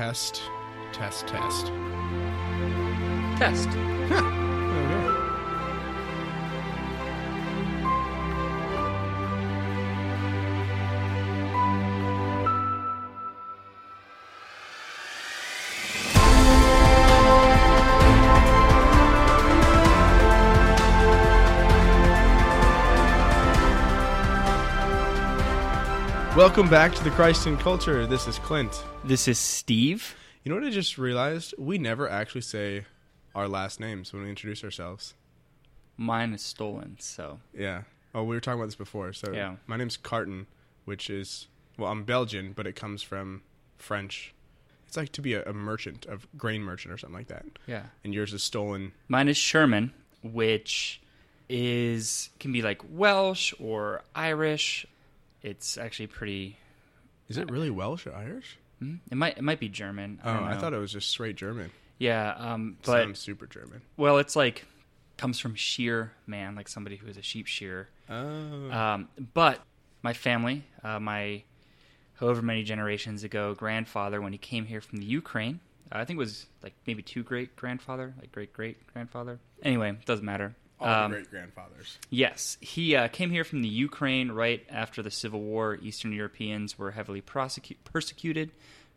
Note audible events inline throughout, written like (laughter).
Test, test, test. Test. Okay. Welcome back to the Christ in Culture. This is Clint. This is Steve. You know what I just realized? We never actually say our last names when we introduce ourselves. Mine is stolen, so Yeah. Oh, we were talking about this before. So Yeah. my name's Carton, which is well, I'm Belgian, but it comes from French. It's like to be a, a merchant, of grain merchant or something like that. yeah. And yours is stolen. Mine is Sherman, which is can be like Welsh or Irish. It's actually pretty. Is it really Welsh or Irish? hmm? It might it might be German. Oh, don't I thought it was just straight German. Yeah, um, but Sounds super German. well, it's like comes from shear man, like somebody who is a sheep shearer. Oh. Um, but my family, uh, my however many generations ago grandfather, when he came here from the Ukraine, uh, I think it was like maybe two great grandfather, like great great grandfather. Anyway, doesn't matter. All Um, great grandfathers. Yes, he uh, came here from the Ukraine right after the Civil War. Eastern Europeans were heavily prosecu- persecuted,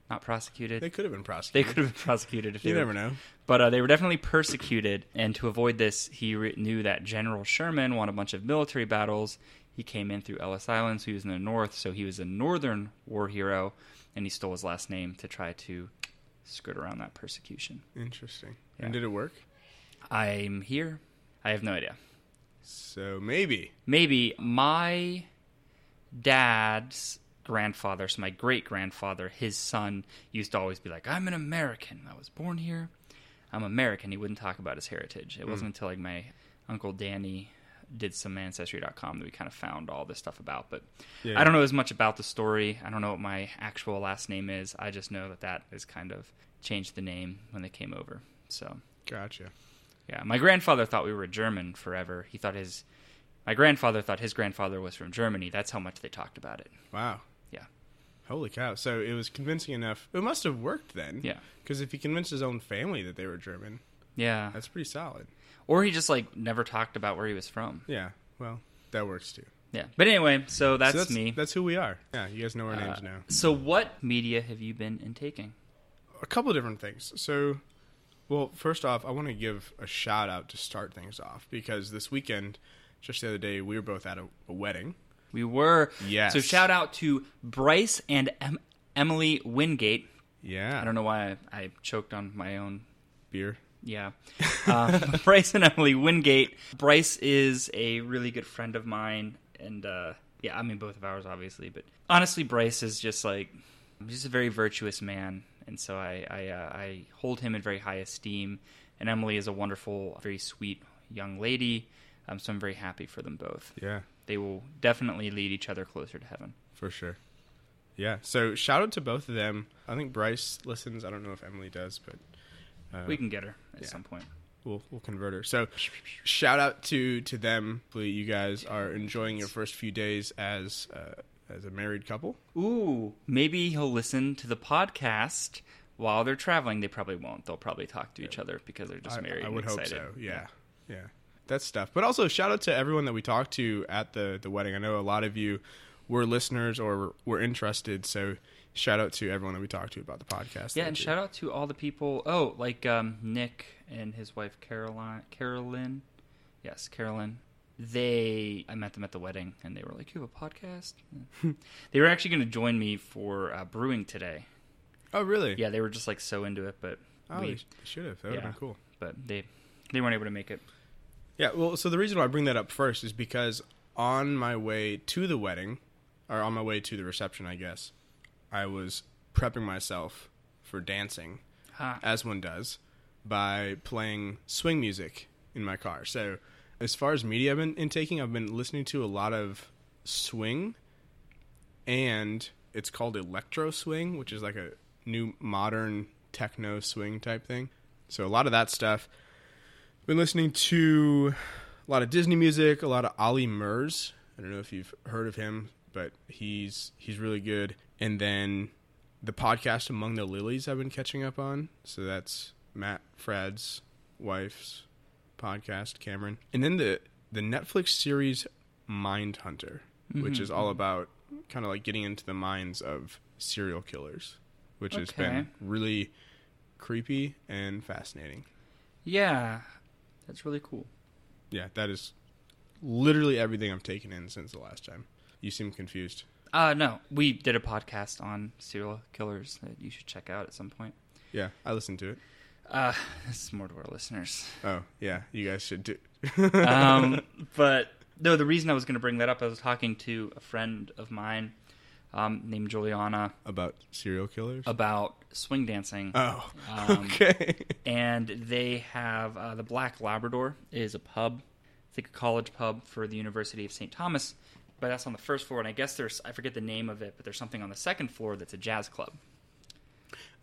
not prosecuted. They could have been prosecuted. They could have been prosecuted if You they never were, know. but uh, they were definitely persecuted. And to avoid this, he re- knew that General Sherman won a bunch of military battles. He came in through Ellis Island, so he was in the north. So he was a northern war hero, and he stole his last name to try to skirt around that persecution. Interesting. Yeah. And did it work? I'm here. I have no idea. So maybe. maybe my dad's grandfather, so my great grandfather, his son used to always be like, I'm an American. I was born here. I'm American. He wouldn't talk about his heritage. It hmm. wasn't until like my uncle Danny did some ancestry.com that we kind of found all this stuff about. But Yeah. I don't know as much about the story. I don't know what my actual last name is. I just know that that is kind of changed the name when they came over. So Gotcha. Yeah, my grandfather thought we were German forever. He thought his my grandfather thought his grandfather was from Germany. That's how much they talked about it. Wow. Yeah. Holy cow. So it was convincing enough. It must have worked then. Yeah. Because if he convinced his own family that they were German, Yeah. that's pretty solid. Or he just like never talked about where he was from. Yeah. Well, that works too. Yeah. But anyway, so that's, So that's me. That's who we are. Yeah. You guys know our names Uh, now. So what media have you been intaking? A couple of different things. So, well, first off, I want to give a shout out to start things off because this weekend, just the other day, we were both at a, a wedding. We were Yes. So shout out to Bryce and em- Emily Wingate. Yeah. I don't know why I, I choked on my own Beer. Yeah. Uh, (laughs) Bryce and Emily Wingate. Bryce is a really good friend of mine. And uh, yeah, I mean, both of ours, obviously. But honestly, Bryce is just like, he's a very virtuous man. And so I, I, uh, I hold him in very high esteem. And Emily is a wonderful, very sweet young lady. Um, so I'm very happy for them both. Yeah. They will definitely lead each other closer to heaven. For sure. Yeah. So shout out to both of them. I think Bryce listens. I don't know if Emily does, but uh, We can get her at yeah. some point. we'll we'll convert her. So shout out to to them. Hopefully you guys are enjoying your first few days as uh, as a married couple. Ooh, maybe he'll listen to the podcast while they're traveling. They probably won't. They'll probably talk to each other because they're just I, married. I would hope so. Yeah. yeah. That's stuff. But also shout out to everyone that we talked to at the the wedding. I know a lot of you were listeners or were interested. So shout out to everyone that we talked to about the podcast. Yeah, and shout out to all the people. Oh, like um, Nick and his wife Caroline. Carolyn. Yes, Carolyn. They, I met them at the wedding, and they were like, "You have a podcast?" (laughs) they were actually going to join me for uh, brewing today. Oh really? Yeah, they were just like so into it, but Oh, we, they should have. That would have yeah. been cool. but they, they weren't able to make it. Yeah, well, so the reason why I bring that up first is because on my way to the wedding, or on my way to the reception, I guess, I was prepping myself for dancing, Ah. as one does, by playing swing music in my car. So, as far as media I've been intaking, I've been listening to a lot of swing, and it's called electro swing, which is like a new modern techno swing type thing. So, a lot of that stuff been listening to a lot of Disney music, a lot of Olly Murs. I don't know if you've heard of him, but he's he's really good. And then the podcast Among the Lilies I've been catching up on. So that's Matt Fradd's wife's podcast, Cameron. And then the the Netflix series Mindhunter, which is all about kind of like getting into the minds of serial killers, which has been really creepy and fascinating. Yeah, that's really cool. Yeah, that is literally everything I've taken in since the last time. You seem confused. Uh, no, we did a podcast on serial killers that you should check out at some point. Yeah, I listened to it. Uh, this is more to our listeners. Oh, yeah, you guys should do. (laughs) um, but no, the reason I was going to bring that up, I was talking to a friend of mine um, named Juliana about serial killers. about swing dancing. oh, Um, okay. and they have uh, the Black Labrador is a pub, it's like a college pub for the University of St. Thomas, but that's on the first floor. And I guess there's I forget the name of it, but there's something on the second floor that's a jazz club.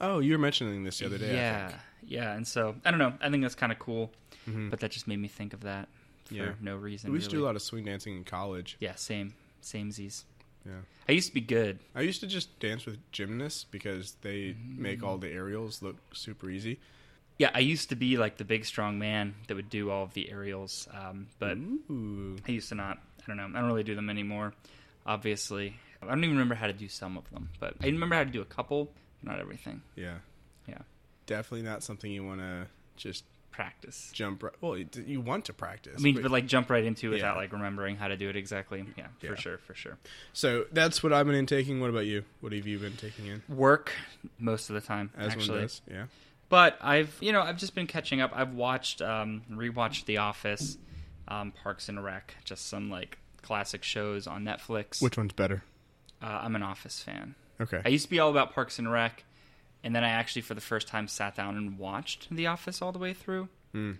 Oh, you were mentioning this the other day. I yeah, think. yeah. And so I don't know. I think that's kind of cool, Mhm. but that just made me think of that for Yeah. no reason. we used to do a lot of swing dancing in college. Yeah, same, same Z's. Yeah. I used to be good. I used to just dance with gymnasts because they make all the aerials look super easy. Yeah, I used to be like the big strong man that would do all of the aerials, um, but Ooh. I used to not. I don't know. I don't really do them anymore. Obviously, I don't even remember how to do some of them, but I remember how to do a couple, not everything. Yeah. Yeah. Definitely not something you want to just Practice. jump right. Well, you- want to practice. I mean, but- but like jump right into it without like remembering how to do it exactly. Yeah, for sure, for sure. so that's what I've been taking. What about you? What have you been taking in? Work most of the time, As actually. one does. Yeah. But I've, you know, I've just been catching up. I've watched, um, rewatched The Office, um, Parks and Rec, just some like classic shows on Netflix. Which one's better? uh, I'm an Office fan. Okay. I used to be all about Parks and Rec, and then I actually, for the first time, sat down and watched The Office all the way through, Hmm.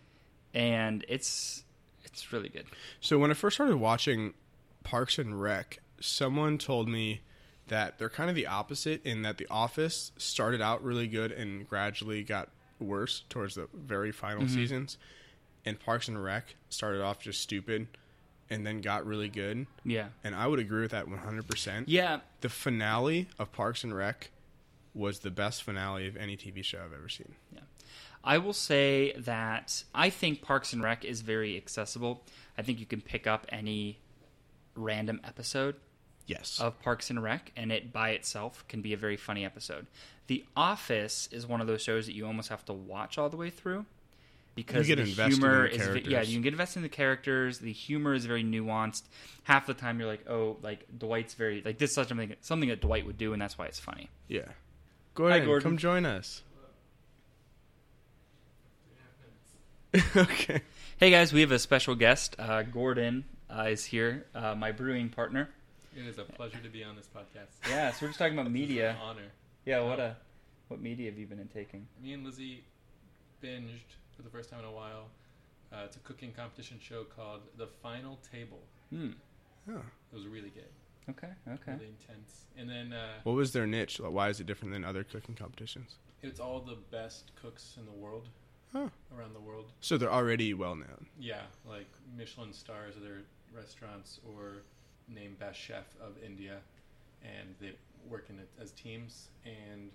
and it's it's really good. So when I first started watching Parks and Rec, someone told me that they're kind of the opposite in that The Office started out really good and gradually got worse towards the very final seasons, and Parks and Rec started off just stupid and then got really good. Yeah, And I would agree with that 100%. yeah, The finale of Parks and Rec was the best finale of any TV show I've ever seen. Yeah. I will say that I think Parks and Rec is very accessible. I think you can pick up any random episode Yes. of Parks and Rec, and it by itself can be a very funny episode. The Office is one of those shows that you almost have to watch all the way through because You get the invested in humor the is ve- yeah you can get invested in the characters. The humor is very nuanced. Half the time you're like, oh, like Dwight's very like this is something something that Dwight would do, and that's why it's funny. yeah. Go ahead. Gordon. Come join us. (laughs) okay. Hey guys, we have a special guest. Uh, Gordon uh, is here, uh, my brewing partner. It is a pleasure to be on this podcast. (laughs) Yeah, so we're just talking about media. an honor. Yeah, what a what media have you been taking? Me and Lizzie binged for the first time in a while. Uh, it's a cooking competition show called The Final Table. Hmm. Oh. It was really good, Okay. Okay. really intense. And then uh, What was their niche? Like, Why is it different than other cooking competitions? it's all the best cooks in the world, Oh. around the world. So they're already well known. Yeah, like Michelin stars of their restaurants or named best chef of India, and they work in it as teams, and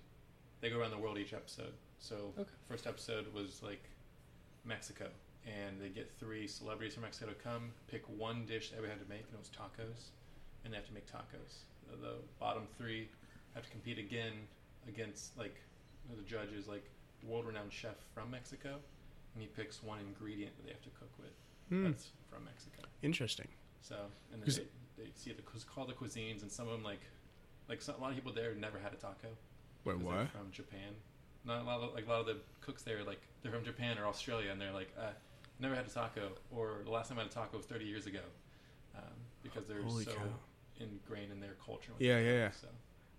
they go around the world each episode. So Okay. first episode was like Mexico, and they get three celebrities from Mexico to come pick one dish that we had to make, and it was tacos, and they have to make tacos. The, the bottom three have to compete again against like the judges, like world-renowned chef from Mexico, and he picks one ingredient that they have to cook with Hmm. that's from Mexico. Interesting. So, and they, they see the call the cuisines, and some of them like, like some, a lot of people there never had a taco. Wait, what? From Japan. Not a lot of like a lot of the cooks there, like they're from Japan or Australia, and they're like, uh, never had a taco, or the last time I had a taco was 30 years ago, um, because they're Holy so cow. ingrained in their culture. Yeah, yeah, yeah. So,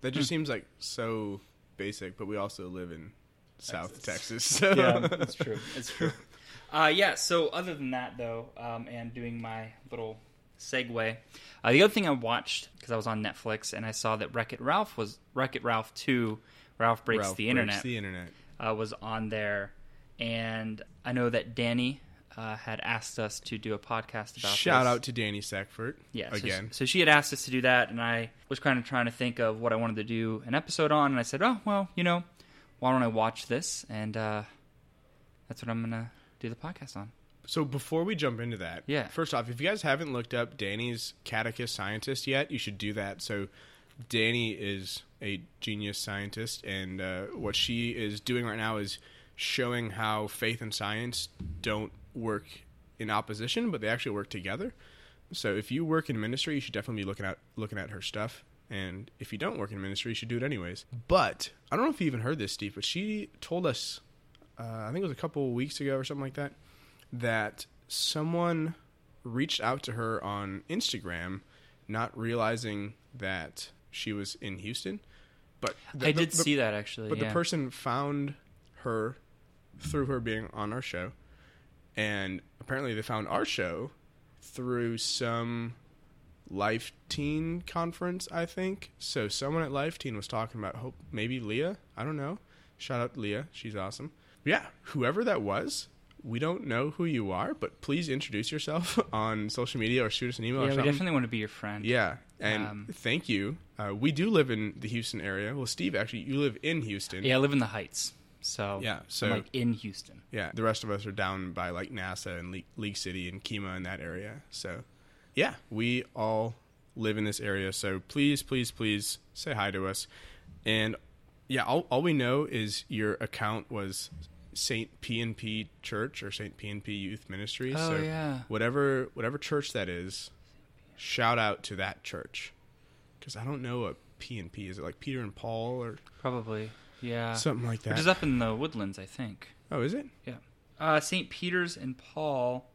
That just (laughs) seems like so basic, but we also live in South Texas. Texas. (laughs) So. yeah, that's true. It's true. (laughs) Uh, yeah. So other than that, though, um, and doing my little segue, uh, the other thing I watched because I was on Netflix and I saw that Wreck It Ralph was Wreck It Ralph Two, Ralph breaks Ralph the breaks internet, The internet. uh, was on there, and I know that Dani uh, had asked us to do a podcast about. Shout this. out to Dani Sackford. Yeah, so- again. So, she had asked us to do that, and I was kind of trying to think of what I wanted to do an episode on, and I said, "Oh, well, you know, why don't I watch this?" And uh, that's what I'm gonna do the podcast on. So before we jump into that, Yeah. First off, if you guys haven't looked up Dani's Catechist Scientist yet, you should do that. So Dani is a genius scientist, and uh, what she is doing right now is showing how faith and science don't work in opposition, but they actually work together. So if you work in ministry, you should definitely be looking at looking at her stuff. And if you don't work in ministry, you should do it anyways. But I don't know if you even heard this, Steve, but she told us, uh, I think it was a couple weeks ago or something like that, that someone reached out to her on Instagram, not realizing that she was in Houston. But the- I did the- see that actually. but yeah. the person found her through her being on our show, and apparently they found our show through some Life Teen conference. I think so. Someone at Life Teen was talking about hope maybe Leah. I don't know. Shout out Leah. She's awesome. Yeah, whoever that was. We don't know who you are, but please introduce yourself (laughs) on social media or shoot us an email or yeah, we definitely want to be your friend. Yeah, and Um, thank you. Uh, we do live in the Houston area. Well, Steve, actually, you live in Houston. Yeah, I live in the Heights, so Yeah, so- I'm like in Houston. Yeah, the rest of us are down by like NASA and Le- League City and Kemah in that area. So, yeah, we all live in this area. So please, please, please say hi to us. And yeah, all, all we know is your account was Saint P and P Church or Saint P and P Youth Ministry. Oh, so yeah. whatever whatever church that is, shout out to that church. Because I don't know a P and P. Is it like Peter and Paul or Probably, yeah. something like that? Which is up in the woodlands, I think. oh, is it? Yeah. Uh, St. Peter's and Paul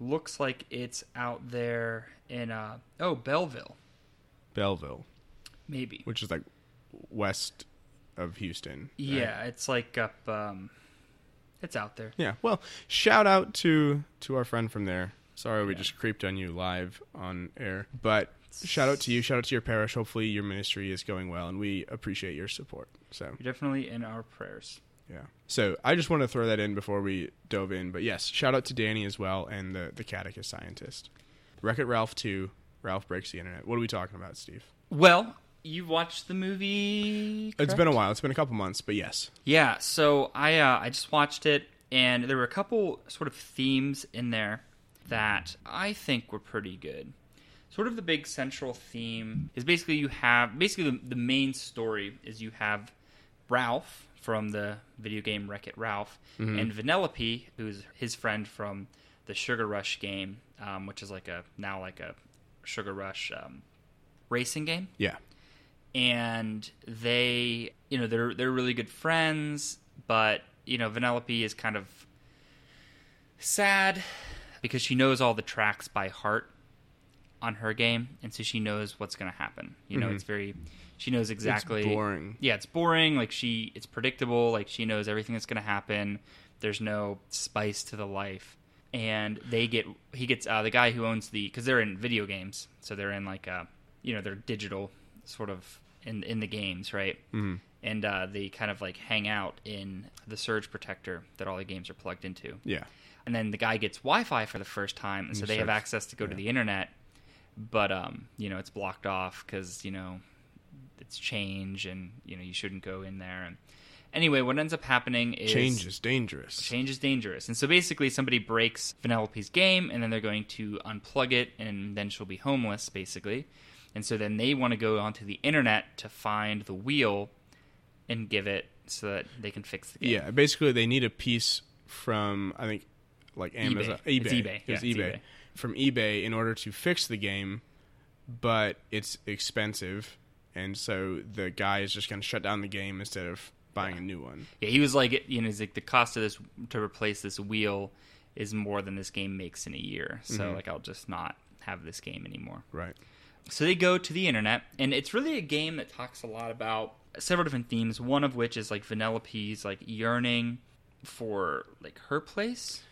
looks like it's out there in uh oh Belleville, Belleville. maybe. which is like west of Houston. right? Yeah, it's like up. um It's out there. Yeah. Well, shout out to to our friend from there. Sorry we just creeped on you live on air, but shout out to you. Shout out to your parish. Hopefully your ministry is going well, and we appreciate your support. So You're definitely in our prayers. yeah. So I just want to throw that in before we dove in. But yes, shout out to Dani as well and the the catechist scientist. Wreck It Ralph two. Ralph breaks the internet. What are we talking about, Steve? Well, you watched the movie. It's been a correct? while. It's been a couple months, but yes. Yeah, so I uh, I just watched it, and there were a couple sort of themes in there that I think were pretty good. Sort of the big central theme is basically you have basically the, the main story is you have Ralph from the video game Wreck It Ralph and Vanellope, who's his friend from the Sugar Rush game, um, which is like a now like a Sugar Rush um, racing game Yeah. and they you know they're they're really good friends but you know Vanellope is kind of sad because she knows all the tracks by heart on her game and so she knows what's going to happen you know Mhm. it's very she knows exactly boring. yeah it's boring like she it's predictable like she knows everything that's going to happen there's no spice to the life and they get he gets uh, the guy who owns the because they're in video games so they're in like uh you know they're digital sort of in in the games right hmm and uh, they kind of like hang out in the surge protector that all the games are plugged into Yeah. And then the guy gets Wi-Fi for the first time, and so they have access to go to the internet, but um, you know it's blocked off because you know it's change, and you know you shouldn't go in there. And anyway, what ends up happening is Change is dangerous. change is dangerous, and so basically somebody breaks Vanellope's game, and then they're going to unplug it, and then she'll be homeless, basically. And so then they want to go onto the internet to find the wheel and give it so that they can fix the game. Yeah, basically they need a piece from I think like Amazon, eBay. eBay. It Yeah, eBay. eBay. from eBay in order to fix the game, but it's expensive, and so the guy is just going to shut down the game instead of buying a new one. Yeah, he was like, you know, he's like the cost of this to replace this wheel is more than this game makes in a year. So Mhm. like, I'll just not have this game anymore. Right. So they go to the internet, and it's really a game that talks a lot about several different themes. One of which is like Vanellope's like yearning for like her place.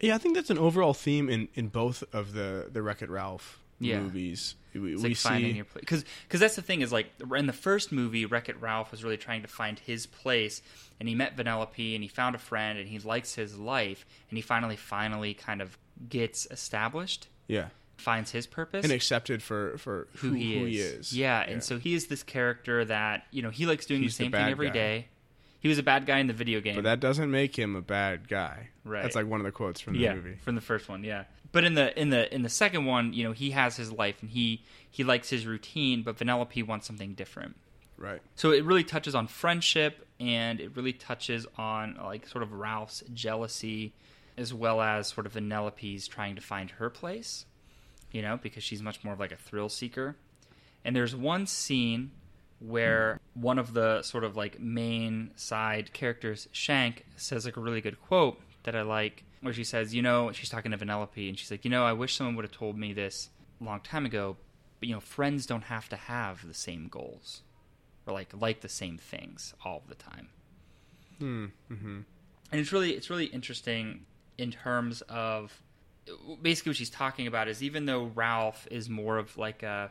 Yeah, I think that's an overall theme in, in both of the the Wreck It Ralph Yeah. movies. We, It's we like finding see your place because because that's the thing is like in the first movie, Wreck It Ralph was really trying to find his place, and he met Vanellope, and he found a friend, and he likes his life, and he finally finally kind of gets established, yeah, finds his purpose, and accepted for for who, he, is. Yeah, and so he is this character that you know he likes doing He's the the same thing bad every guy. day. He was a bad guy in the video game. but that doesn't make him a bad guy. Right. That's like one of the quotes from the yeah, movie. from the first one, yeah. But in the in the in the second one, you know, he has his life and he he likes his routine, but Vanellope wants something different. Right. So it really touches on friendship and it really touches on like sort of Ralph's jealousy as well as sort of Vanellope's trying to find her place, you know, because she's much more of like a thrill seeker. And there's one scene where one of the sort of like main side characters, Shank, says like a really good quote that I like, where she says, you know, she's talking to Vanellope, and she's like, you know, I wish someone would have told me this a long time ago, but you know, friends don't have to have the same goals or like like the same things all the time. Hmm. Mm-hmm. And it's really it's really interesting in terms of basically what she's talking about is even though Ralph is more of like a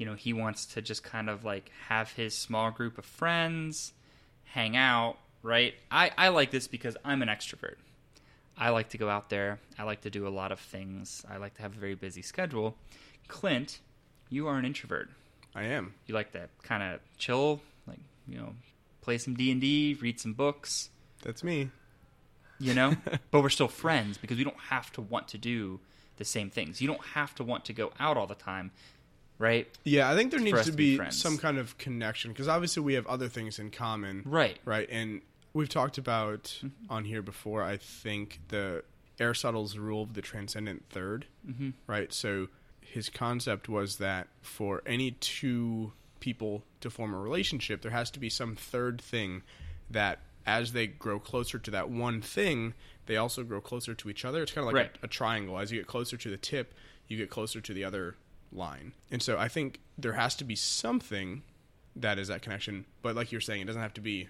you know, he wants to just kind of like have his small group of friends, hang out, right? I, I like this because I'm an extrovert. I like to go out there. I like to do a lot of things. I like to have a very busy schedule. Clint, you are an introvert. I am. You like to kind of chill, like, you know, play some D&D, read some books, That's me. you know? (laughs) but we're still friends because we don't have to want to do the same things. You don't have to want to go out all the time, right? Yeah, I think there needs to be be some kind of connection because obviously we have other things in common. Right. Right. And we've talked about Mm-hmm. on here before, I think, the Aristotle's rule of the transcendent third. Mhm. Right. So his concept was that for any two people to form a relationship, there has to be some third thing that as they grow closer to that one thing, they also grow closer to each other. It's kind of like Right. a, a triangle. As you get closer to the tip, you get closer to the other line. And so I think there has to be something that is that connection. But like you're saying, it doesn't have to be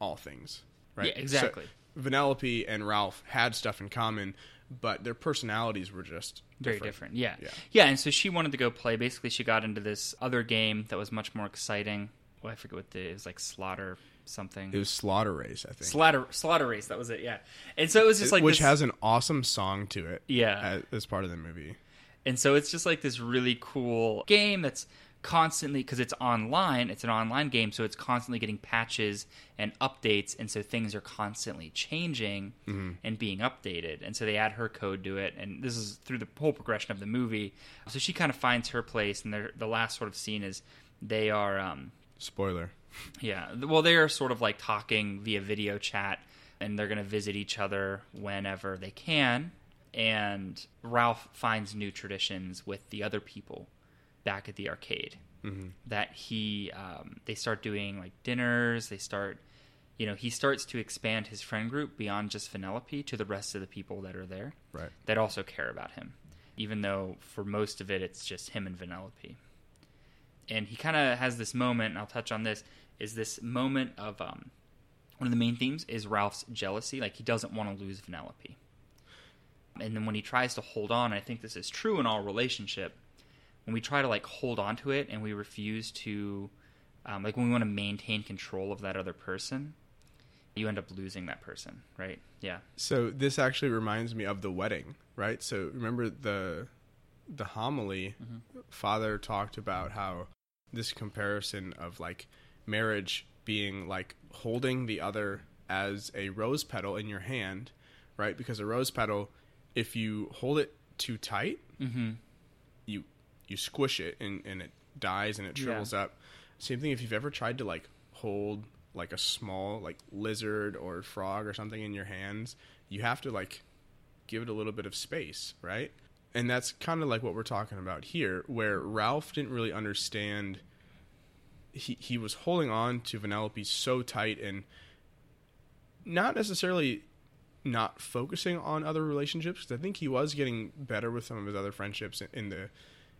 all things. Right? Yeah, exactly. So Vanellope and Ralph had stuff in common, but their personalities were just Very different. Yeah. Yeah. Yeah, and so she wanted to go play. Basically, she got into this other game that was much more exciting. Well, I forget what the it was like slaughter something. It was Slaughter Race, I think. slaughter slaughter race, that was it, yeah. And so it was just like which this- has an awesome song to it. Yeah. as, as part of the movie. And so it's just like this really cool game that's constantly because it's online it's an online game so it's constantly getting patches and updates and so things are constantly changing and being updated and so they add her code to it and this is through the whole progression of the movie so she kind of finds her place and the last sort of scene is they are um, Spoiler. yeah. Well, they are sort of like talking via video chat, and they're going to visit each other whenever they can. And Ralph finds new traditions with the other people back at the arcade. Mm-hmm. That he, um, they start doing like dinners. They start, you know, he starts to expand his friend group beyond just Vanellope to the rest of the people that are there Right. that also care about him, even though for most of it it's just him and Vanellope. And he kind of has this moment, and I'll touch on this, is this moment of um, one of the main themes is Ralph's jealousy. Like he doesn't want to lose Vanellope. And then when he tries to hold on, I think this is true in all relationship, when we try to like hold on to it and we refuse to, um, like when we want to maintain control of that other person, you end up losing that person, right? Yeah. So this actually reminds me of the wedding, right? So remember the the homily Mm-hmm. father talked about how this comparison of like marriage being like holding the other as a rose petal in your hand, right? Because a rose petal if you hold it too tight, Mm-hmm. you you squish it and, and it dies and it Yeah. shrivels up. Same thing if you've ever tried to like hold like a small like lizard or frog or something in your hands, you have to like give it a little bit of space, right? And that's kind of like what we're talking about here, where Ralph didn't really understand. He he was holding on to Vanellope so tight and not necessarily not focusing on other relationships I think he was getting better with some of his other friendships in- in the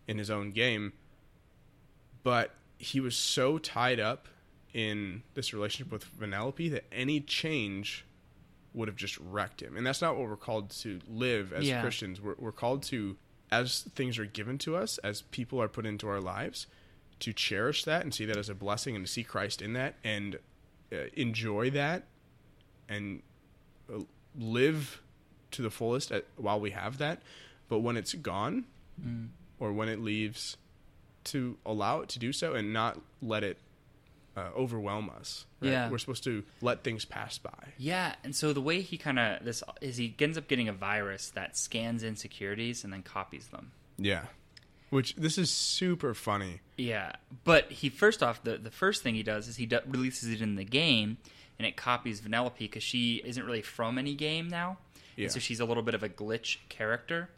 in his own game, but he was so tied up in this relationship with Vanellope that any change would have just wrecked him. And that's not what we're called to live as Yeah. Christians. We're, we're called to as things are given to us, as people are put into our lives, to cherish that and see that as a blessing and to see Christ in that and uh, enjoy that and uh, live to the fullest at, while we have that. But when it's gone Mm. or when it leaves, to allow it to do so and not let it uh, overwhelm us. right? Yeah. We're supposed to let things pass by. Yeah, and so the way he kind of this is he ends up getting a virus that scans insecurities and then copies them. Yeah. Which this is super funny. Yeah, but he first off the the first thing he does is he do, releases it in the game, and it copies Vanellope because she isn't really from any game now, Yeah. and so she's a little bit of a glitch character,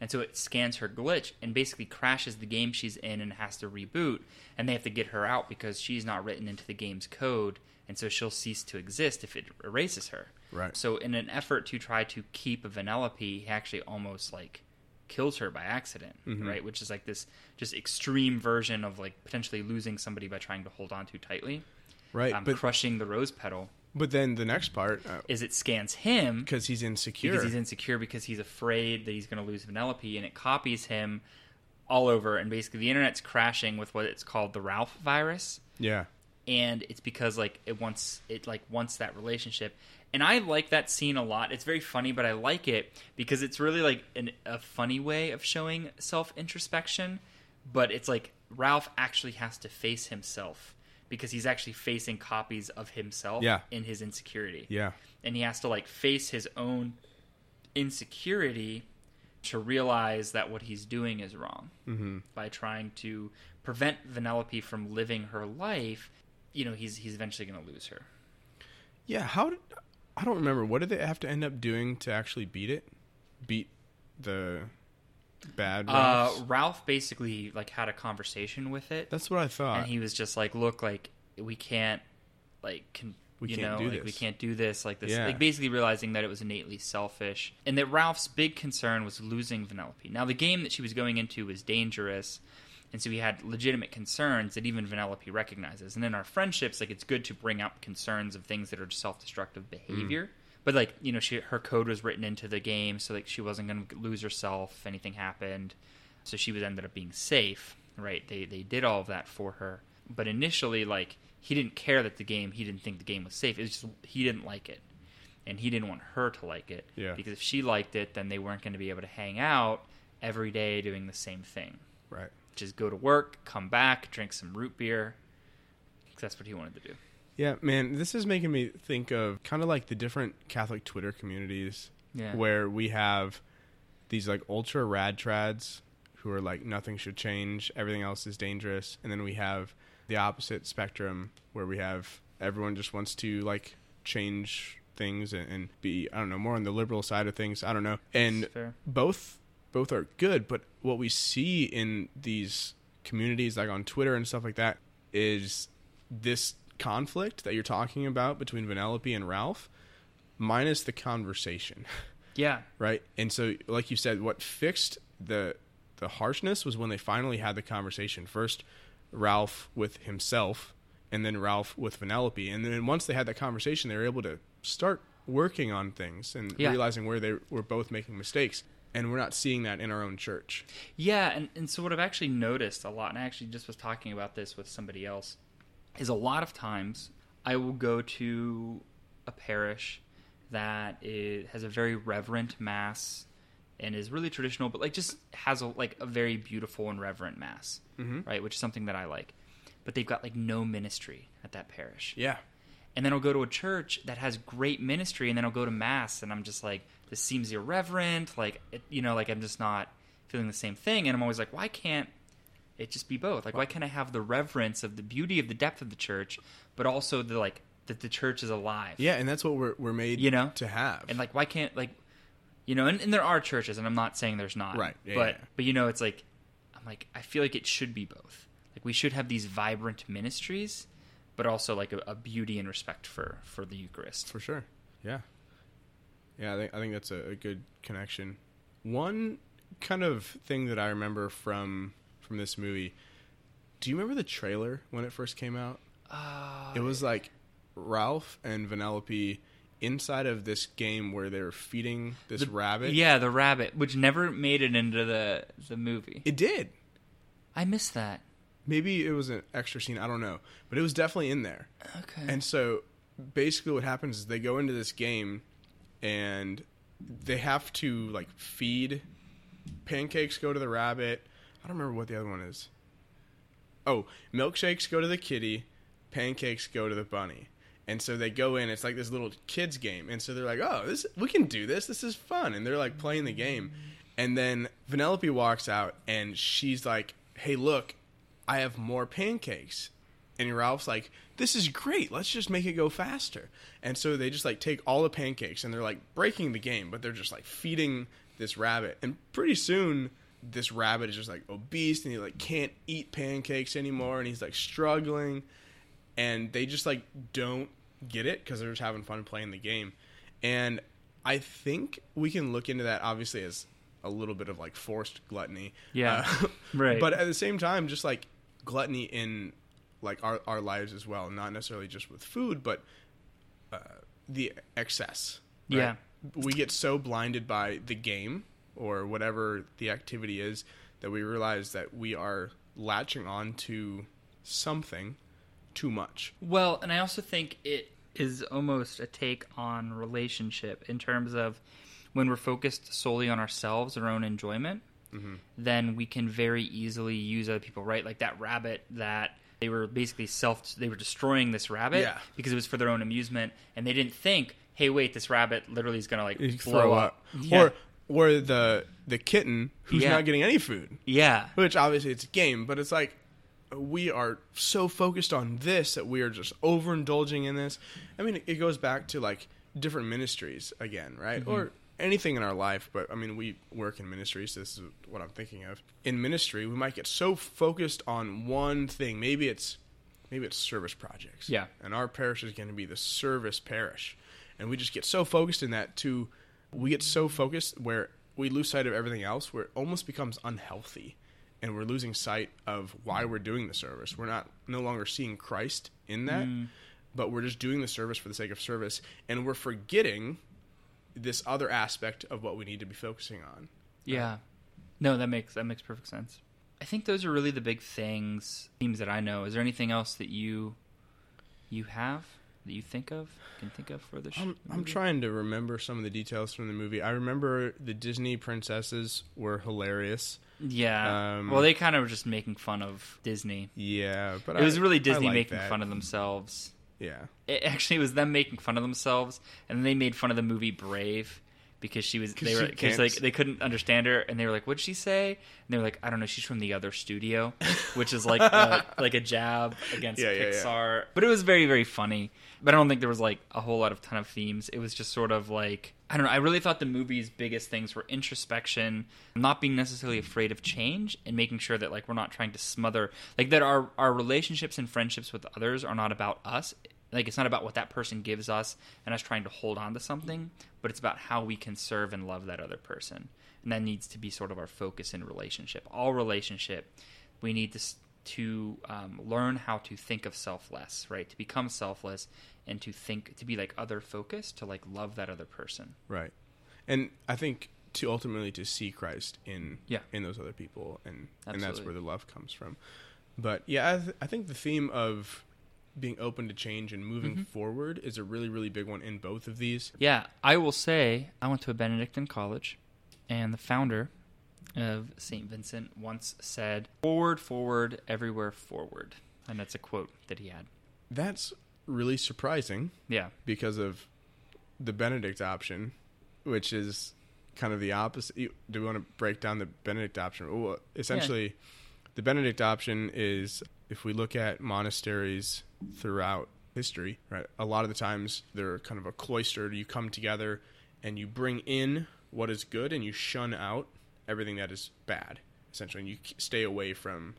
and so it scans her glitch and basically crashes the game she's in and has to reboot, and they have to get her out because she's not written into the game's code, and so she'll cease to exist if it erases her. Right. So in an effort to try to keep Vanellope, he actually almost like kills her by accident, Mm-hmm. right? Which is like this just extreme version of like potentially losing somebody by trying to hold on too tightly. Right. Um, but crushing the rose petal but then the next part is it scans him because he's insecure. because he's insecure because he's afraid that he's going to lose Vanellope, and it copies him all over. And basically, the internet's crashing with what it's called the Ralph virus. yeah. and it's because like it wants it like wants that relationship and i like that scene a lot it's very funny but i like it because it's really like an, a funny way of showing self introspection but it's like ralph actually has to face himself because he's actually facing copies of himself Yeah. in his insecurity Yeah. and he has to like face his own insecurity to realize that what he's doing is wrong Mm-hmm. by trying to prevent Vanellope from living her life. You know, he's he's eventually going to lose her. Yeah. How did I don't remember. What did they have to end up doing to actually beat it? Beat the bad. Uh, Ralph basically like had a conversation with it, That's what I thought. and he was just like, "Look, like we can't, like, can, We you can't know, do like, we can't do this, like this, Yeah. like basically realizing that it was innately selfish, and that Ralph's big concern was losing Vanellope. Now, the game that she was going into was dangerous, and so he had legitimate concerns that even Vanellope recognizes. And in our friendships, like it's good to bring up concerns of things that are self-destructive behavior. But like you know, she her code was written into the game, so like she wasn't going to lose herself if anything happened. So she was ended up being safe, right? They they did all of that for her. But initially, like he didn't care that the game, he didn't think the game was safe. It was just he didn't like it, and he didn't want her to like it. Yeah. Because if she liked it, then they weren't going to be able to hang out every day doing the same thing. right. Just go to work, come back, drink some root beer. 'Cause that's what he wanted to do. Yeah, man, this is making me think of kind of like the different Catholic Twitter communities Yeah. where we have these like ultra rad trads who are like nothing should change, everything else is dangerous, and then we have the opposite spectrum where we have everyone just wants to like change things and, and be I don't know more on the liberal side of things. I don't know, and both both are good, but what we see in these communities like on Twitter and stuff like that is this conflict that you're talking about between Vanellope and Ralph minus the conversation, (laughs) Yeah. right? And so like you said what fixed the the harshness was when they finally had the conversation. First Ralph with himself and then Ralph with Vanellope. And then once they had that conversation, they were able to start working on things and Yeah. realizing where they were both making mistakes. And we're not seeing that in our own church. Yeah, and, and so what I've actually noticed a lot, and I actually just was talking about this with somebody else, is a lot of times I will go to a parish that is, has a very reverent mass and is really traditional, but like just has a like a very beautiful and reverent mass, Mhm. right? Which is something that I like. But they've got like no ministry at that parish. Yeah. and then I'll go to a church that has great ministry, and then I'll go to mass, and I'm just like, this seems irreverent, like it, you know, like I'm just not feeling the same thing, and I'm always like, why can't it just be both? Like, why can't I have the reverence of the beauty of the depth of the church, but also the like that the church is alive? Yeah, and that's what we're we're made You know? to have. and like, why can't like, you know, and, and there are churches, and I'm not saying there's not, Right. Yeah, but yeah, but you know, it's like, I'm like, I feel like it should be both. Like, we should have these vibrant ministries, but also like a, a beauty and respect for for the Eucharist. for sure. Yeah. Yeah, I think I think that's a, a good connection. One kind of thing that I remember from from this movie. Do you remember the trailer when it first came out? Uh, It was like Ralph and Vanellope inside of this game where they're feeding this rabbit. Yeah, the rabbit, which never made it into the the movie. It did. I missed that. Maybe it was an extra scene. I don't know, but it was definitely in there. Okay. And so basically what happens is they go into this game and they have to like feed pancakes go to the rabbit. I don't remember what the other one is. Oh, milkshakes go to the kitty, pancakes go to the bunny. And so they go in, it's like this little kids game. And so they're like, "Oh, this we can do this. This is fun." And they're like playing the game. And then Vanellope walks out and she's like, "Hey, look, I have more pancakes." And Ralph's like, "This is great. Let's just make it go faster." And so they just like take all the pancakes and they're like breaking the game, but they're just like feeding this rabbit. And pretty soon this rabbit is just like obese and he like can't eat pancakes anymore and he's like struggling and they just like don't get it because they're just having fun playing the game. And I think we can look into that obviously as a little bit of like forced gluttony. Yeah. Uh, (laughs) Right. But at the same time, just like gluttony in like our, our lives as well, not necessarily just with food, but uh, the excess. right? Yeah. We get so blinded by the game or whatever the activity is that we realize that we are latching on to something too much. Well, and I also think it is almost a take on relationship in terms of when we're focused solely on ourselves, our own enjoyment, Mm-hmm. then we can very easily use other people, right? Like that rabbit that they were basically self, they were destroying this rabbit Yeah. because it was for their own amusement, and they didn't think, hey, wait, this rabbit literally is gonna like You blow throw up. up. Yeah. Or or the the kitten who's Yeah. not getting any food. yeah, Which obviously it's a game, but it's like we are so focused on this that we are just overindulging in this. I mean, it goes back to like different ministries again, right? Mm-hmm. Or anything in our life, but I mean, we work in ministries. So this is what I'm thinking of. In ministry, we might get so focused on one thing. Maybe it's maybe it's service projects. Yeah. And our parish is going to be the service parish. And we just get so focused in that to we get so focused where we lose sight of everything else where it almost becomes unhealthy and we're losing sight of why we're doing the service. We're not no longer seeing Christ in that, mm. but we're just doing the service for the sake of service and we're forgetting this other aspect of what we need to be focusing on. Yeah. No, that makes that makes perfect sense. I think those are really the big things, themes that I know. Is there anything else that you you have that you think of? Can think of for the sh- I'm, I'm trying to remember some of the details from the movie. I remember the Disney princesses were hilarious. Yeah. Um, well, they kind of were just making fun of Disney. Yeah, but It was really Disney like making that. fun of themselves. Yeah, It (laughs) actually it was them making fun of themselves, and then they made fun of the movie Brave because she was they were because like they couldn't understand her, and they were like, "What'd she say?" And they were like, "I don't know. She's from the other studio," (laughs) which is like a, like a jab against (laughs) Yeah, yeah, yeah. Pixar. But it was very very funny. But I don't think there was like a whole lot of ton of themes. It was just sort of like I don't know. I really thought the movie's biggest things were introspection, not being necessarily afraid of change, and making sure that like we're not trying to smother like that our our relationships and friendships with others are not about us. Like it's not about what that person gives us and us trying to hold on to something, but it's about how we can serve and love that other person. And that needs to be sort of our focus in relationship. All relationship, we need to to um, learn how to think of self less, right? To become selfless and to think to be like other focused, to like love that other person. right. And I think to ultimately to see Christ in Yeah. in those other people, and and that's where the love comes from. But yeah, I, th- I think the theme of being open to change and moving Mm-hmm. forward is a really really big one in both of these. Yeah, I will say I went to a Benedictine college, and the founder of St. Vincent once said, Forward, forward, everywhere forward. And that's a quote that he had. That's really surprising Yeah. because of the Benedict option, which is kind of the opposite. Do we want to break down the Benedict option? Well, essentially, the Benedict option is if we look at monasteries throughout history, right? A lot of the times they're kind of a cloistered. You come together and you bring in what is good and you shun out everything that is bad, essentially, and you stay away from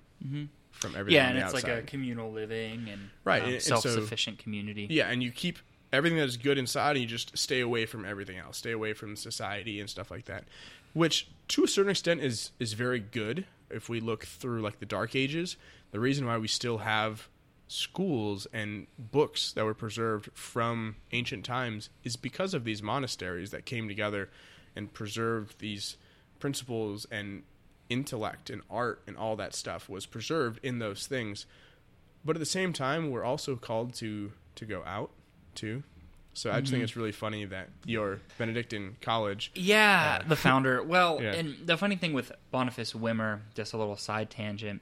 from everything. Yeah, and it's like a communal living and Right, um, and- and so- self-sufficient community. Yeah, and you keep everything that is good inside, and you just stay away from everything else. Stay away from society and stuff like that, which to a certain extent is is very good. If we look through like the Dark Ages, the reason why we still have schools and books that were preserved from ancient times is because of these monasteries that came together and preserved these principles and intellect and art and all that stuff was preserved in those things. But at the same time, we're also called to to go out too. So I just think it's really funny that your Benedictine college. Yeah, Uh, the founder. Well, (laughs) Yeah. and the funny thing with Boniface Wimmer, just a little side tangent,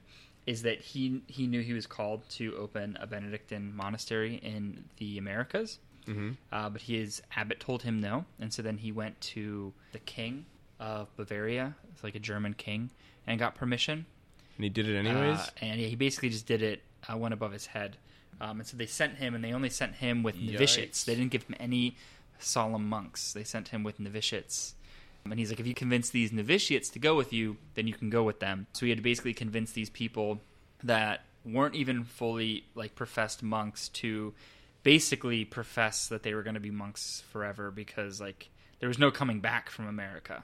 is that he he knew he was called to open a Benedictine monastery in the Americas, hmm uh, but his abbot told him no, and so then he went to the king of Bavaria, it's like a German king, and got permission. And he did it anyways. Uh, and he basically just did it uh, one above his head. Um, and so they sent him, and they only sent him with novitiates. Yikes. They didn't give him any solemn monks. They sent him with novitiates. And he's like, if you convince these novitiates to go with you, then you can go with them. So he had to basically convince these people that weren't even fully like professed monks to basically profess that they were going to be monks forever because like there was no coming back from America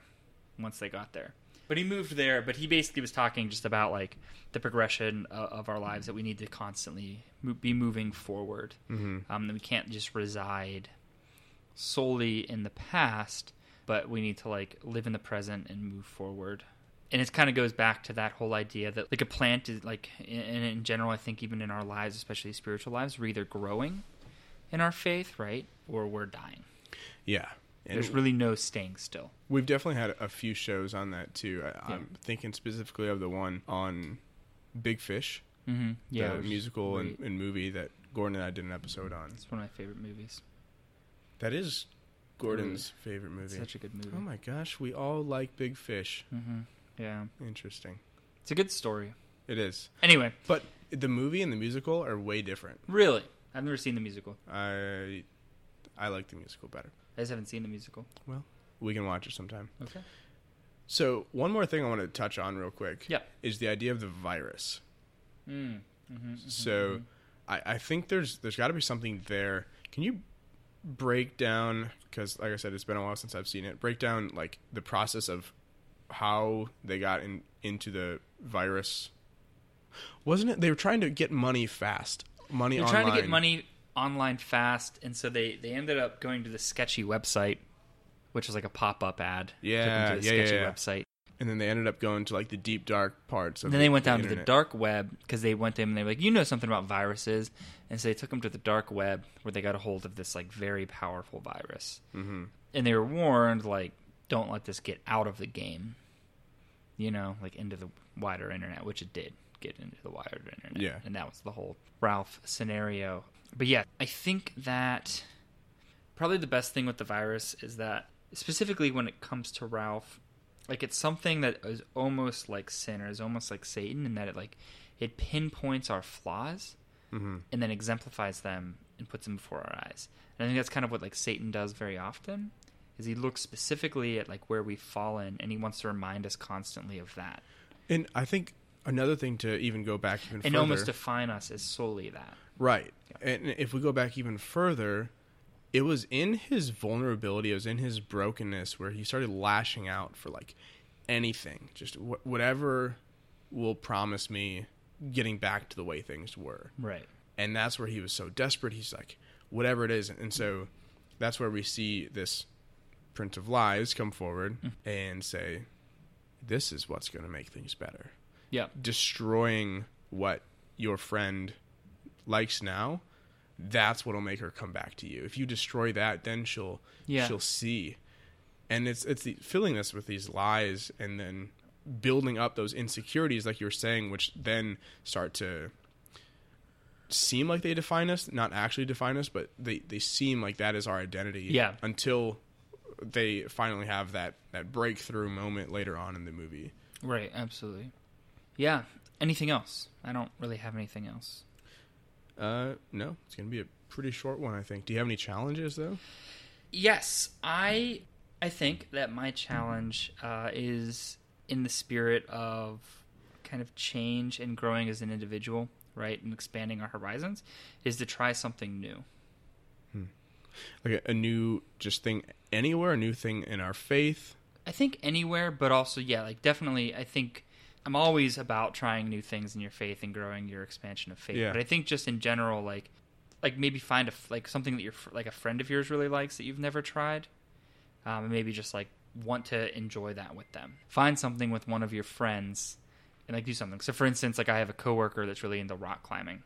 once they got there. But he moved there, but he basically was talking just about like the progression of, of our lives that we need to constantly be moving forward. hmm Um, that we can't just reside solely in the past, but we need to like live in the present and move forward. And it kind of goes back to that whole idea that like a plant is like in, in general, I think even in our lives, especially spiritual lives, we're either growing in our faith, right, or we're dying. Yeah. And There's really no staying still. we've definitely had a few shows on that too. I, Yeah. I'm thinking specifically of the one on Big Fish, Mm-hmm. Yeah, the musical and, and movie that Gordon and I did an episode on. It's one of my favorite movies. That is Gordon's favorite movie. such a good movie. Oh my gosh, we all like Big Fish. hmm Yeah, Interesting. it's a good story. It is. Anyway, But the movie and the musical are way different. really, I've never seen the musical. I I like the musical better. I just haven't seen the musical. Well, we can watch it sometime. Okay. So, one more thing I want to touch on real quick Yeah. is the idea of the virus. Mm. hmm So, I, I think there's there's got to be something there. Can you break down because like I said it's been a while since I've seen it. Break down like the process of how they got in into the virus. Wasn't it they were trying to get money fast? Money They're trying to get money online fast, and so they they ended up going to the sketchy website, which was like a pop up ad. Yeah, to the yeah, yeah, sketchy yeah. website. And then they ended up going to like the deep dark parts of And then they the- went down to the dark web because they went to him and they were like, "You know something about viruses," and so they took him to the dark web where they got a hold of this like very powerful virus. Mhm. and they were warned like don't let this get out of the game you know like into the wider internet which it did get into the wider internet Yeah. and that was the whole ralph scenario but yeah i think that probably the best thing with the virus is that specifically when it comes to ralph like it's something that is almost like sin or is almost like satan in that it like it pinpoints our flaws Mhm. and then exemplifies them and puts them before our eyes. And I think that's kind of what like Satan does very often is he looks specifically at like where we've fallen and he wants to remind us constantly of that. And I think another thing to even go back even And further, almost define us as solely that. right? And if we go back even further, it was in his vulnerability, it was in his brokenness where he started lashing out for like anything, just wh- whatever will promise me getting back to the way things were. Right. and that's where he was so desperate. He's like, whatever it is, and so that's where we see this Prince of Lies come forward mm. and say, "This is what's going to make things better." Yeah. Destroying what your friend likes now, that's what'll make her come back to you. If you destroy that, then she'll Yeah. she'll see. And it's it's the, filling us with these lies and then building up those insecurities, like you were saying, which then start to seem like they define us, not actually define us, but they, they seem like that is our identity. Yeah. Until they finally have that, that breakthrough moment later on in the movie. Right, absolutely. Yeah. Anything else? I don't really have anything else. Uh, no, it's gonna be a pretty short one, I think. Do you have any challenges though? Yes, I I think that my challenge uh, is in the spirit of kind of change and growing as an individual, right, and expanding our horizons, is to try something new. Hmm. Like a, a new just thing anywhere, a new thing in our faith. I think anywhere, but also yeah, like definitely. I think I'm always about trying new things in your faith and growing your expansion of faith. Yeah. But I think just in general, like, like maybe find a like something that you're like a friend of yours really likes that you've never tried, um, and maybe just like want to enjoy that with them. Find something with one of your friends, and like do something. So for instance, like I have a coworker that's really into rock climbing,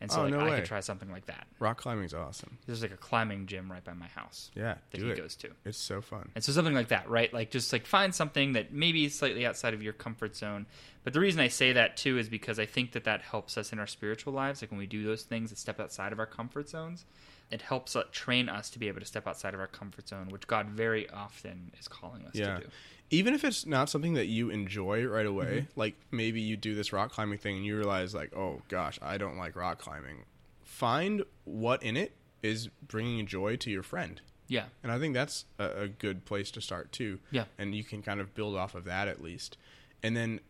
and so Oh, like no I way. could try something like that. Rock climbing's awesome. There's like a climbing gym right by my house Yeah, that he it. goes to. It's so fun. And so something like that, right? Like just like find something that maybe is slightly outside of your comfort zone. But the reason I say that too is because I think that that helps us in our spiritual lives. Like when we do those things that step outside of our comfort zones, it helps uh, train us to be able to step outside of our comfort zone, which God very often is calling us Yeah. to do. Even if it's not something that you enjoy right away, Mm-hmm. like maybe you do this rock climbing thing and you realize, like, oh gosh, I don't like rock climbing. Find what in it is bringing joy to your friend. Yeah. And I think that's a, a good place to start too. Yeah. And you can kind of build off of that at least. And then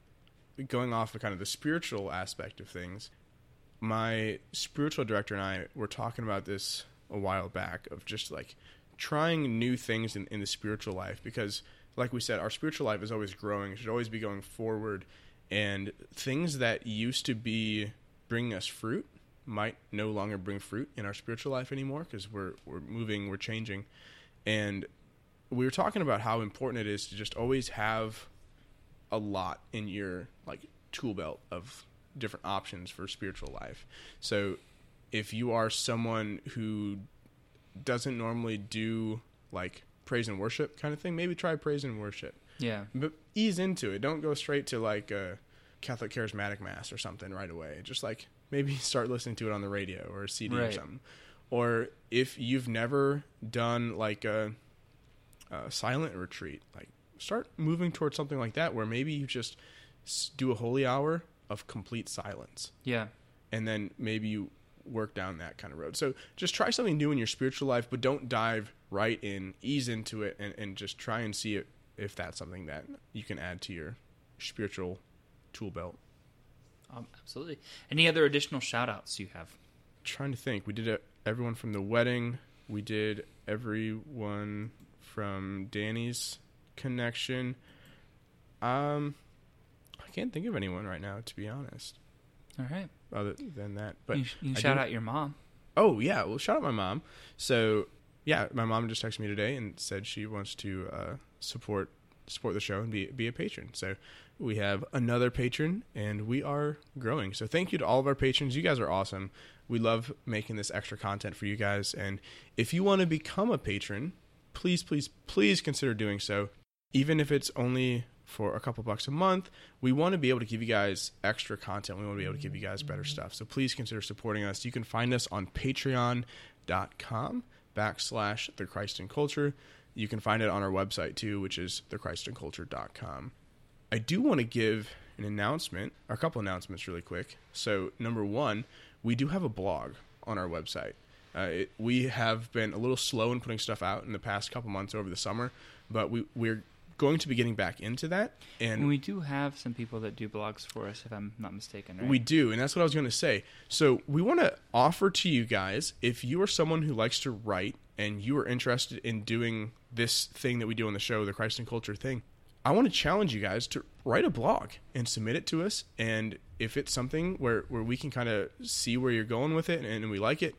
going off of kind of the spiritual aspect of things, my spiritual director and I were talking about this a while back of just like trying new things in, in the spiritual life because like we said, our spiritual life is always growing. It should always be going forward. And things that used to be bringing us fruit might no longer bring fruit in our spiritual life anymore because we're we're moving, we're changing, and we were talking about how important it is to just always have a lot in your like tool belt of different options for spiritual life. So if you are someone who doesn't normally do like praise and worship kind of thing, maybe try praise and worship. Yeah. But ease into it. Don't go straight to like a Catholic charismatic mass or something right away. Just like maybe (laughs) start listening to it on the radio or a CD or something. Or if you've never done like a, a silent retreat, like start moving towards something like that where maybe you just do a holy hour of complete silence Yeah. and then maybe you work down that kind of road. So just try something new in your spiritual life, but don't dive right in, ease into it, and, and just try and see it if that's something that you can add to your spiritual tool belt. Um, absolutely. Any other additional shout outs you have? trying to think. We did a, everyone from the wedding. We did everyone from Dani's connection. Um, I can't think of anyone right now, to be honest. All right. Other than that, but you, you shout do- out your mom. Oh yeah, well shout out my mom. So yeah, my mom just texted me today and said she wants to uh, support support the show and be be a patron. So we have another patron and we are growing. So thank you to all of our patrons. You guys are awesome. We love making this extra content for you guys. And if you want to become a patron, please, please, please consider doing so. Even if it's only for a couple bucks a month, we want to be able to give you guys extra content. We want to be able to give you guys better stuff. So please consider supporting us. You can find us on patreon.com backslash the Christ-In Culture. You can find it on our website too, which is thechristinculture.com. I do want to give an announcement, or a couple announcements really quick. So, number one, we do have a blog on our website. Uh, it, we have been a little slow in putting stuff out in the past couple months over the summer, but we, we're going to be getting back into that. And And we do have some people that do blogs for us, if I'm not mistaken, right? we do, and that's what I was going to say. So we want to offer to you guys if you are someone who likes to write and you are interested in doing this thing that we do on the show, the Christ-In Culture thing. I want to challenge you guys to write a blog and submit it to us. And if it's something where, where we can kind of see where you're going with it and, and we like it,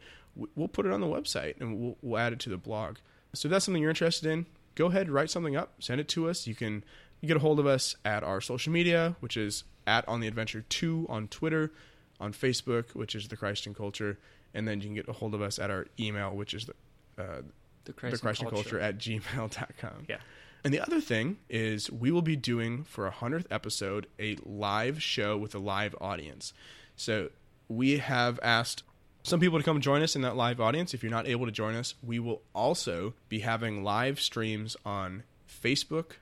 we'll put it on the website and we'll, we'll add it to the blog. So if that's something you're interested in, go ahead, write something up, send it to us. You can get a hold of us at our social media, which is at On the Adventure 2 on Twitter, on Facebook, which is The Christ-In Culture, and then you can get a hold of us at our email, which is the, uh, the the Christ, Christ-In Culture at gmail.com. Yeah. And the other thing is we will be doing for a hundredth episode a live show with a live audience. So we have asked some people to come join us in that live audience. If you're not able to join us, we will also be having live streams on Facebook,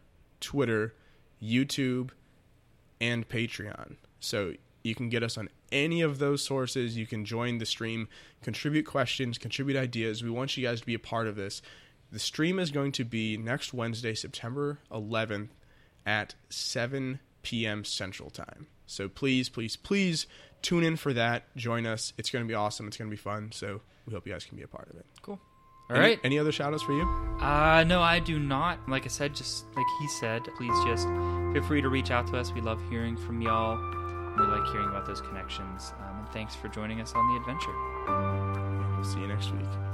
Twitter, YouTube, and Patreon. So you can get us on any of those sources. You can join the stream, contribute questions, contribute ideas. We want you guys to be a part of this. The stream is going to be next Wednesday, September 11th at 7 p.m. Central Time. So please, please, please tune in for that. Join us. It's going to be awesome. It's going to be fun. So we hope you guys can be a part of it. Cool. All any, right. Any other shout outs for you? Uh, no, I do not. Like I said, just like he said, please just feel free to reach out to us. We love hearing from y'all. We like hearing about those connections. Um, and thanks for joining us on the adventure. We'll see you next week.